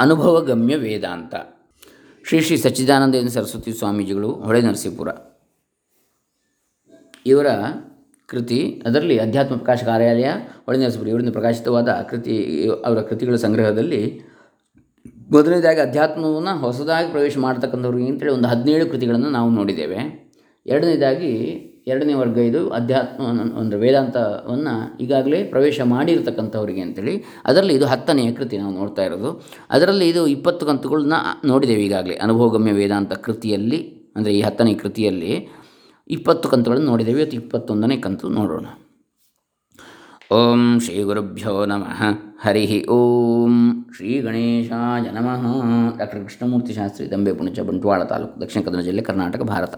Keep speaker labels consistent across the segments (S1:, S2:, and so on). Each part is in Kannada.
S1: ಅನುಭವಗಮ್ಯ ವೇದಾಂತ. ಶ್ರೀ ಶ್ರೀ ಸಚ್ಚಿದಾನಂದೇಂದ್ರ ಸರಸ್ವತಿ ಸ್ವಾಮೀಜಿಗಳು ಹೊಳೆ ನರಸೀಪುರ. ಇವರ ಕೃತಿ ಅದರಲ್ಲಿ ಅಧ್ಯಾತ್ಮ ಪ್ರಕಾಶ ಕಾರ್ಯಾಲಯ, ಹೊಳೆ ನರಸೀಪುರ ಇವರಿಂದ ಪ್ರಕಾಶಿತವಾದ ಕೃತಿ, ಅವರ ಕೃತಿಗಳ ಸಂಗ್ರಹದಲ್ಲಿ ಮೊದಲನೇದಾಗಿ ಅಧ್ಯಾತ್ಮವನ್ನು ಹೊಸದಾಗಿ ಪ್ರವೇಶ ಮಾಡ್ತಕ್ಕಂಥವ್ರಿಗೆ ಅಂತೇಳಿ ಒಂದು ಹದಿನೇಳು ಕೃತಿಗಳನ್ನು ನಾವು ನೋಡಿದ್ದೇವೆ. ಎರಡನೇದಾಗಿ ಎರಡನೇ ವರ್ಗ ಇದು ಅಧ್ಯಾತ್ಮ ಅಂದರೆ ವೇದಾಂತವನ್ನು ಈಗಾಗಲೇ ಪ್ರವೇಶ ಮಾಡಿರ್ತಕ್ಕಂಥವ್ರಿಗೆ ಅಂತೇಳಿ ಅದರಲ್ಲಿ ಇದು ಹತ್ತನೆಯ ಕೃತಿ ನಾವು ನೋಡ್ತಾ ಇರೋದು. ಅದರಲ್ಲಿ ಇದು ಇಪ್ಪತ್ತು ಕಂತುಗಳನ್ನ ನೋಡಿದ್ದೇವೆ ಈಗಾಗಲೇ. ಅನುಭವಗಮ್ಯ ವೇದಾಂತ ಕೃತಿಯಲ್ಲಿ, ಅಂದರೆ ಈ ಹತ್ತನೇ ಕೃತಿಯಲ್ಲಿ ಇಪ್ಪತ್ತು ಕಂತುಗಳನ್ನು ನೋಡಿದ್ದೇವೆ. ಇವತ್ತು ಇಪ್ಪತ್ತೊಂದನೇ ಕಂತು ನೋಡೋಣ. ಓಂ ಶ್ರೀ ಗುರುಭ್ಯೋ ನಮಃ. ಹರಿ ಓಂ ಶ್ರೀ ಗಣೇಶಾಯ ನಮಃ. ಡಾಕ್ಟರ್ ಕೃಷ್ಣಮೂರ್ತಿ ಶಾಸ್ತ್ರಿ ದಂಬೆ ಪುಣಚ ಬಂಟ್ವಾಳ ತಾಲೂಕು ದಕ್ಷಿಣ ಕನ್ನಡ ಜಿಲ್ಲೆ ಕರ್ನಾಟಕ, ಭಾರತ.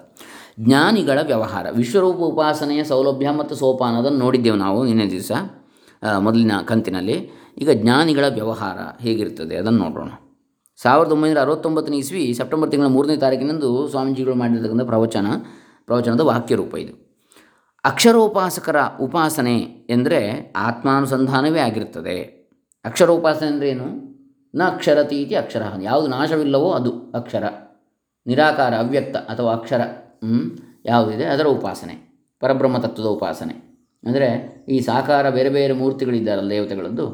S1: ಜ್ಞಾನಿಗಳ ವ್ಯವಹಾರ. ವಿಶ್ವರೂಪ ಉಪಾಸನೆಯ ಸೌಲಭ್ಯ ಮತ್ತು ಸೋಪಾನದನ್ನು ನೋಡಿದ್ದೆವು ನಾವು ನಿನ್ನೆ ದಿವಸ ಮೊದಲಿನ ಕಂತಿನಲ್ಲಿ. ಈಗ ಜ್ಞಾನಿಗಳ ವ್ಯವಹಾರ ಹೇಗಿರ್ತದೆ ಅದನ್ನು ನೋಡೋಣ. ಸಾವಿರದ ಒಂಬೈನೂರ ಅರವತ್ತೊಂಬತ್ತನೇ ಇಸ್ವಿ, ಸೆಪ್ಟೆಂಬರ್ ತಿಂಗಳ ಮೂರನೇ ತಾರೀಕಿನಂದು ಸ್ವಾಮೀಜಿಗಳು ಮಾಡಿರ್ತಕ್ಕಂಥ ಪ್ರವಚನ, ಪ್ರವಚನದ ವಾಕ್ಯರೂಪ ಇದು. ಅಕ್ಷರೋಪಾಸಕರ ಉಪಾಸನೆ ಎಂದರೆ ಆತ್ಮಾನುಸಂಧಾನವೇ ಆಗಿರ್ತದೆ. ಅಕ್ಷರೋಪಾಸನೆ ಅಂದರೆ ಏನು? ನ ಅಕ್ಷರತೀತಿ ಅಕ್ಷರ. ಯಾವುದು ನಾಶವಿಲ್ಲವೋ ಅದು ಅಕ್ಷರ. ನಿರಾಕಾರ, ಅವ್ಯಕ್ತ ಅಥವಾ ಅಕ್ಷರ. ಯಾವುದಿದೆ? ಅದರ ಉಪಾಸನೆ. ಪರಬ್ರಹ್ಮ ತತ್ವದ ಉಪಾಸನೆ. ಅಂದರೆ ಈ ಸಾಕಾರ ಬೇರೆ ಬೇರೆ ಮೂರ್ತಿಗಳಿದ್ದಾರಲ್ಲ ದೇವತೆಗಳದ್ದು,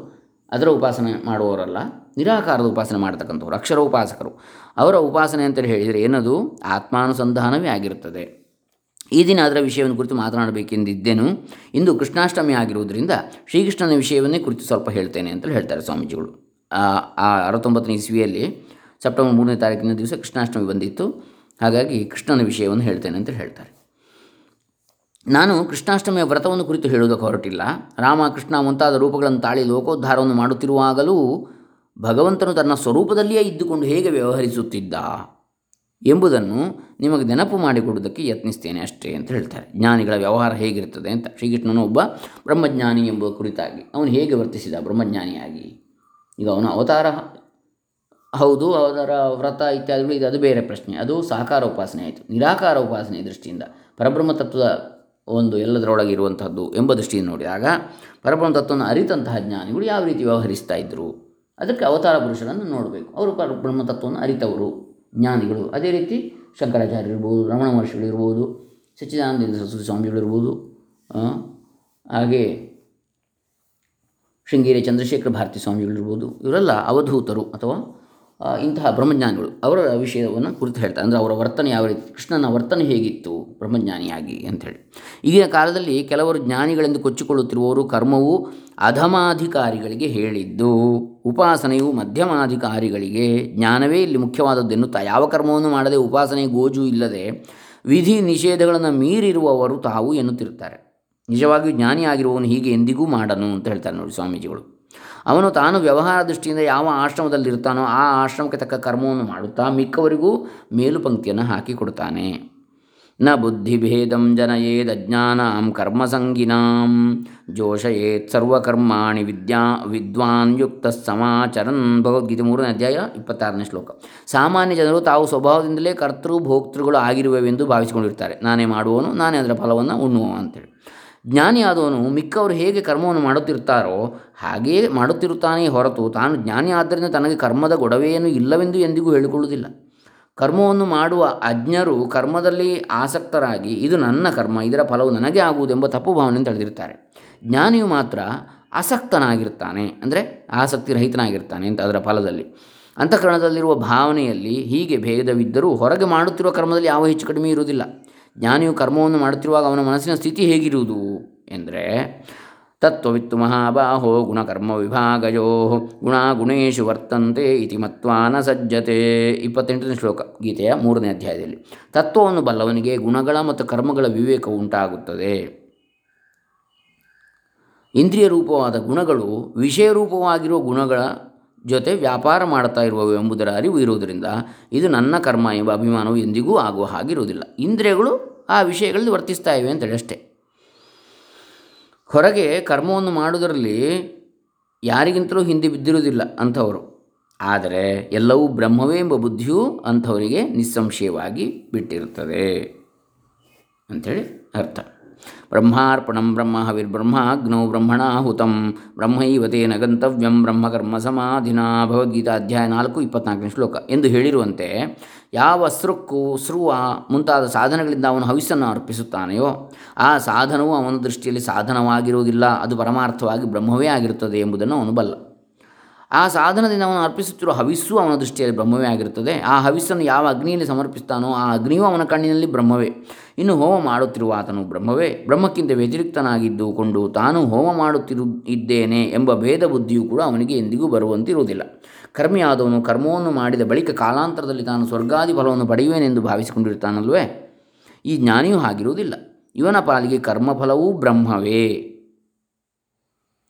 S1: ಅದರ ಉಪಾಸನೆ ಮಾಡುವವರಲ್ಲ. ನಿರಾಕಾರದ ಉಪಾಸನೆ ಮಾಡ್ತಕ್ಕಂಥವ್ರು, ಅಕ್ಷರ ಉಪಾಸಕರು. ಅವರ ಉಪಾಸನೆ ಅಂತೇಳಿ ಹೇಳಿದರೆ ಏನದು? ಆತ್ಮಾನುಸಂಧಾನವೇ ಆಗಿರುತ್ತದೆ. ಈ ದಿನ ಅದರ ವಿಷಯವನ್ನು ಕುರಿತು ಮಾತನಾಡಬೇಕೆಂದಿದ್ದೇನು? ಇಂದು ಕೃಷ್ಣಾಷ್ಟಮಿ ಆಗಿರುವುದರಿಂದ ಶ್ರೀಕೃಷ್ಣನ ವಿಷಯವನ್ನೇ ಕುರಿತು ಸ್ವಲ್ಪ ಹೇಳ್ತೇನೆ ಅಂತೇಳಿ ಹೇಳ್ತಾರೆ ಸ್ವಾಮೀಜಿಗಳು. ಆ ಅರವತ್ತೊಂಬತ್ತನೇ ಇಸ್ವಿಯಲ್ಲಿ ಸೆಪ್ಟೆಂಬರ್ ಮೂರನೇ ತಾರೀಕಿನ ದಿವಸ ಕೃಷ್ಣಾಷ್ಟಮಿ ಬಂದಿತ್ತು. ಹಾಗಾಗಿ ಕೃಷ್ಣನ ವಿಷಯವನ್ನು ಹೇಳ್ತೇನೆ ಅಂತ ಹೇಳ್ತಾರೆ. ನಾನು ಕೃಷ್ಣಾಷ್ಟಮಿಯ ವ್ರತವನ್ನು ಕುರಿತು ಹೇಳುವುದಕ್ಕೆ ಹೊರಟಿಲ್ಲ. ರಾಮ, ಕೃಷ್ಣ ಮುಂತಾದ ರೂಪಗಳನ್ನು ತಾಳಿ ಲೋಕೋದ್ಧಾರವನ್ನು ಮಾಡುತ್ತಿರುವಾಗಲೂ ಭಗವಂತನು ತನ್ನ ಸ್ವರೂಪದಲ್ಲಿಯೇ ಇದ್ದುಕೊಂಡು ಹೇಗೆ ವ್ಯವಹರಿಸುತ್ತಿದ್ದ ಎಂಬುದನ್ನು ನಿಮಗೆ ನೆನಪು ಮಾಡಿಕೊಡುವುದಕ್ಕೆ ಯತ್ನಿಸ್ತೇನೆ ಅಷ್ಟೇ ಅಂತ ಹೇಳ್ತಾರೆ. ಜ್ಞಾನಿಗಳ ವ್ಯವಹಾರ ಹೇಗಿರ್ತದೆ ಅಂತ. ಶ್ರೀಕೃಷ್ಣನು ಒಬ್ಬ ಬ್ರಹ್ಮಜ್ಞಾನಿ ಎಂಬುವ ಕುರಿತಾಗಿ ಅವನು ಹೇಗೆ ವರ್ತಿಸಿದ ಬ್ರಹ್ಮಜ್ಞಾನಿಯಾಗಿ? ಈಗ ಅವನ ಅವತಾರ ಹೌದು ಅದರ ವ್ರತ ಇತ್ಯಾದಿಗಳು, ಇದು ಅದು ಬೇರೆ ಪ್ರಶ್ನೆ. ಅದು ಸಾಕಾರ ಉಪಾಸನೆ ಆಯಿತು. ನಿರಾಕಾರ ಉಪಾಸನೆ ದೃಷ್ಟಿಯಿಂದ ಪರಬ್ರಹ್ಮ ತತ್ವದ ಒಂದು ಎಲ್ಲದರೊಳಗೆ ಇರುವಂಥದ್ದು ಎಂಬ ದೃಷ್ಟಿಯಿಂದ ನೋಡಿದಾಗ ಪರಬ್ರಹ್ಮ ತತ್ವವನ್ನು ಅರಿತಂತಹ ಜ್ಞಾನಿಗಳು ಯಾವ ರೀತಿ ವ್ಯವಹರಿಸ್ತಾ ಇದ್ದರು ಅದಕ್ಕೆ ಅವತಾರ ಪುರುಷರನ್ನು ನೋಡಬೇಕು. ಅವರು ಪರಬ್ರಹ್ಮ ತತ್ವವನ್ನು ಅರಿತವರು. ಜ್ಞಾನಿಗಳು ಅದೇ ರೀತಿ ಶಂಕರಾಚಾರ್ಯ ಇರ್ಬೋದು, ರಮಣ ಮಹರ್ಷಿಗಳು ಇರ್ಬೋದು, ಸಚ್ಚಿದಾನಂದ ಸರಸ್ವತಿ ಸ್ವಾಮಿಗಳು ಇರ್ಬೋದು ಹಾಗೆ ಶೃಂಗೇರಿ ಚಂದ್ರಶೇಖರ ಭಾರತಿ ಸ್ವಾಮಿಗಳಿರ್ಬೋದು ಇವರೆಲ್ಲ ಅವಧೂತರು ಅಥವಾ ಇಂತಹ ಬ್ರಹ್ಮಜ್ಞಾನಿಗಳು ಅವರ ವಿಷಯವನ್ನು ಕುರಿತು ಹೇಳ್ತಾರೆ. ಅಂದರೆ ಅವರ ವರ್ತನೆ ಯಾವ ರೀತಿ, ಕೃಷ್ಣನ ವರ್ತನೆ ಹೇಗಿತ್ತು, ಬ್ರಹ್ಮಜ್ಞಾನಿಯಾಗಿ ಅಂಥೇಳಿ ಈಗಿನ ಕಾಲದಲ್ಲಿ ಕೆಲವರು ಜ್ಞಾನಿಗಳೆಂದು ಕೊಚ್ಚಿಕೊಳ್ಳುತ್ತಿರುವವರು ಕರ್ಮವು ಅಧಮಾಧಿಕಾರಿಗಳಿಗೆ ಹೇಳಿದ್ದು, ಉಪಾಸನೆಯು ಮಧ್ಯಮಾಧಿಕಾರಿಗಳಿಗೆ, ಜ್ಞಾನವೇ ಇಲ್ಲಿ ಮುಖ್ಯವಾದದ್ದು ಎನ್ನುತ್ತಾ, ಯಾವ ಕರ್ಮವನ್ನು ಮಾಡದೆ ಉಪಾಸನೆ ಗೋಜು ಇಲ್ಲದೆ ವಿಧಿ ನಿಷೇಧಗಳನ್ನು ಮೀರಿರುವವರು ತಾವು ಎನ್ನುತ್ತಿರುತ್ತಾರೆ. ನಿಜವಾಗಿಯೂ ಜ್ಞಾನಿಯಾಗಿರುವವನು ಹೀಗೆ ಎಂದಿಗೂ ಮಾಡನು ಅಂತ ಹೇಳ್ತಾರೆ ನೋಡಿ ಸ್ವಾಮೀಜಿಗಳು. ಅವನು ತಾನು ವ್ಯವಹಾರ ದೃಷ್ಟಿಯಿಂದ ಯಾವ ಆಶ್ರಮದಲ್ಲಿರ್ತಾನೋ ಆ ಆಶ್ರಮಕ್ಕೆ ತಕ್ಕ ಕರ್ಮವನ್ನು ಮಾಡುತ್ತಾ ಮಿಕ್ಕವರಿಗೂ ಮೇಲು ಪಂಕ್ತಿಯನ್ನು ನ ಬುದ್ಧಿಭೇದಂ ಜನಯೇದಜ್ಞಾನಾಂ ಕರ್ಮಸಂಗಿನಾಂ ಜೋಷಯೇತ್ ಸರ್ವಕರ್ಮಾಣಿ ವಿದ್ಯಾ ವಿದ್ವಾನ್ ಯುಕ್ತ ಸಮಾಚರನ್ ಭಗವದ್ಗೀತೆ ಮೂರನೇ ಅಧ್ಯಾಯ ಇಪ್ಪತ್ತಾರನೇ ಶ್ಲೋಕ. ಸಾಮಾನ್ಯ ಜನರು ತಾವು ಸ್ವಭಾವದಿಂದಲೇ ಕರ್ತೃ ಭೋಕ್ತೃಗಳು ಆಗಿರುವೆವೆಂದು ಭಾವಿಸಿಕೊಂಡಿರ್ತಾರೆ. ನಾನೇ ಮಾಡುವವನು, ನಾನೇ ಅದರ ಫಲವನ್ನು ಉಣ್ಣುವ ಅಂತೇಳಿ. ಜ್ಞಾನಿಯಾದವನು ಮಿಕ್ಕವರು ಹೇಗೆ ಕರ್ಮವನ್ನು ಮಾಡುತ್ತಿರುತ್ತಾರೋ ಹಾಗೆಯೇ ಮಾಡುತ್ತಿರುತ್ತಾನೆ ಹೊರತು ತಾನು ಜ್ಞಾನಿ ಆದ್ದರಿಂದ ತನಗೆ ಕರ್ಮದ ಗೊಡವೆಯನ್ನು ಇಲ್ಲವೆಂದು ಎಂದಿಗೂ ಹೇಳಿಕೊಳ್ಳುವುದಿಲ್ಲ. ಕರ್ಮವನ್ನು ಮಾಡುವ ಅಜ್ಞರು ಕರ್ಮದಲ್ಲಿ ಆಸಕ್ತರಾಗಿ, ಇದು ನನ್ನ ಕರ್ಮ, ಇದರ ಫಲವು ನನಗೆ ಆಗುವುದೆಂಬ ತಪ್ಪು ಭಾವನೆ ತಳೆದಿರ್ತಾರೆ ಜ್ಞಾನಿಯು ಮಾತ್ರ ಆಸಕ್ತನಾಗಿರ್ತಾನೆ ಅಂದರೆ ಆಸಕ್ತಿ ರಹಿತನಾಗಿರ್ತಾನೆ ಅಂತ ಅದರ ಫಲದಲ್ಲಿ. ಅಂತಃಕರಣದಲ್ಲಿರುವ ಭಾವನೆಯಲ್ಲಿ ಹೀಗೆ ಭೇದವಿದ್ದರೂ ಹೊರಗೆ ಮಾಡುತ್ತಿರುವ ಕರ್ಮದಲ್ಲಿ ಯಾವ ಹೆಚ್ಚು ಕಡಿಮೆ ಇರುವುದಿಲ್ಲ. ಜ್ಞಾನಿಯು ಕರ್ಮವನ್ನು ಮಾಡುತ್ತಿರುವಾಗ ಅವನ ಮನಸ್ಸಿನ ಸ್ಥಿತಿ ಹೇಗಿರುವುದು ಎಂದರೆ, ತತ್ವವಿತ್ತು ಮಹಾಬಾಹೋ ಗುಣಕರ್ಮ ವಿಭಾಗಯೋ ಗುಣಾಗುಣೇಶು ವರ್ತಂತೆ ಇತಿ ಮತ್ವಾನ ಸಜ್ಜತೆ. ಇಪ್ಪತ್ತೆಂಟನೇ ಶ್ಲೋಕ, ಗೀತೆಯ ಮೂರನೇ ಅಧ್ಯಾಯದಲ್ಲಿ. ತತ್ವವನ್ನು ಬಲ್ಲವನಿಗೆ ಗುಣಗಳ ಮತ್ತು ಕರ್ಮಗಳ ವಿವೇಕ ಉಂಟಾಗುತ್ತದೆ. ಇಂದ್ರಿಯ ರೂಪವಾದ ಗುಣಗಳು ವಿಷಯ ರೂಪವಾಗಿರುವ ಗುಣಗಳ ಜೊತೆ ವ್ಯಾಪಾರ ಮಾಡ್ತಾ ಇರುವವು ಎಂಬುದರ ಅರಿವು ಇರುವುದರಿಂದ ಇದು ನನ್ನ ಕರ್ಮ ಎಂಬ ಅಭಿಮಾನವು ಎಂದಿಗೂ ಆಗುವ ಹಾಗಿರುವುದಿಲ್ಲ ಇಂದ್ರಿಯಗಳು ಆ ವಿಷಯಗಳಲ್ಲಿ ವರ್ತಿಸ್ತಾ ಇವೆ ಅಂತೇಳಿ ಅಷ್ಟೇ. ಹೊರಗೆ ಕರ್ಮವನ್ನು ಮಾಡುವುದರಲ್ಲಿ ಯಾರಿಗಿಂತಲೂ ಹಿಂದೆ ಬಿದ್ದಿರುವುದಿಲ್ಲ ಅಂಥವರು ಆದರೆ ಎಲ್ಲವೂ ಬ್ರಹ್ಮವೇ ಎಂಬ ಬುದ್ಧಿಯು ಅಂಥವರಿಗೆ ನಿಸ್ಸಂಶಯವಾಗಿ ಬಿಟ್ಟಿರುತ್ತದೆ ಅಂಥೇಳಿ ಅರ್ಥ. ಬ್ರಹ್ಮಾರ್ಪಣಂ ಬ್ರಹ್ಮ ಹವಿರ್ಬ್ರಹ್ಮಾಗ್ನೋ ಬ್ರಹ್ಮಣಾಹುತಂ ಬ್ರಹ್ಮೈವತೇನ ಗಂತವ್ಯಂ ಬ್ರಹ್ಮಕರ್ಮ ಸಮಾಧಿನ ಭಗವದ್ಗೀತಾ ಅಧ್ಯಾಯ ನಾಲ್ಕು, ಇಪ್ಪತ್ನಾಲ್ಕನೇ ಶ್ಲೋಕ. ಎಂದು ಹೇಳಿರುವಂತೆ, ಯಾವ ಸೃಕ್ಕು, ಸೃವ ಮುಂತಾದ ಸಾಧನಗಳಿಂದ ಅವನು ಹವಿಸ್ಸನ್ನು ಅರ್ಪಿಸುತ್ತಾನೆಯೋ, ಆ ಸಾಧನವು ಅವನ ದೃಷ್ಟಿಯಲ್ಲಿ ಸಾಧನವಾಗಿರುವುದಿಲ್ಲ, ಅದು ಪರಮಾರ್ಥವಾಗಿ ಬ್ರಹ್ಮವೇ ಆಗಿರುತ್ತದೆ ಎಂಬುದನ್ನು ಅವನು ಬಲ್ಲ. ಆ ಸಾಧನದಿಂದ ಅವನು ಅರ್ಪಿಸುತ್ತಿರುವ ಹವಿಸ್ಸು ಅವನ ದೃಷ್ಟಿಯಲ್ಲಿ ಬ್ರಹ್ಮವೇ ಆಗಿರುತ್ತದೆ. ಆ ಹವಿಸ್ಸನ್ನು ಯಾವ ಅಗ್ನಿಯಲ್ಲಿ ಸಮರ್ಪಿಸ್ತಾನೋ ಆ ಅಗ್ನಿಯು ಅವನ ಕಣ್ಣಿನಲ್ಲಿ ಬ್ರಹ್ಮವೇ. ಇನ್ನು ಹೋಮ ಮಾಡುತ್ತಿರುವ ಆತನು ಬ್ರಹ್ಮವೇ. ಬ್ರಹ್ಮಕ್ಕಿಂತ ವ್ಯತಿರಿಕ್ತನಾಗಿದ್ದುಕೊಂಡು ತಾನು ಹೋಮ ಮಾಡುತ್ತಿರು ಇದ್ದೇನೆ ಎಂಬ ಭೇದ ಬುದ್ಧಿಯು ಕೂಡ ಅವನಿಗೆ ಎಂದಿಗೂ ಬರುವಂತಿರುವುದಿಲ್ಲ. ಕರ್ಮಿಯಾದವನು ಕರ್ಮವನ್ನು ಮಾಡಿದ ಬಳಿಕ ಕಾಲಾಂತರದಲ್ಲಿ ತಾನು ಸ್ವರ್ಗಾದಿ ಫಲವನ್ನು ಪಡೆಯುವೇನೆಂದು ಭಾವಿಸಿಕೊಂಡಿರ್ತಾನಲ್ವೇ ಈ ಜ್ಞಾನಿಯೂ ಹಾಗಿರುವುದಿಲ್ಲ. ಇವನ ಪಾಲಿಗೆ ಕರ್ಮಫಲವೂ ಬ್ರಹ್ಮವೇ.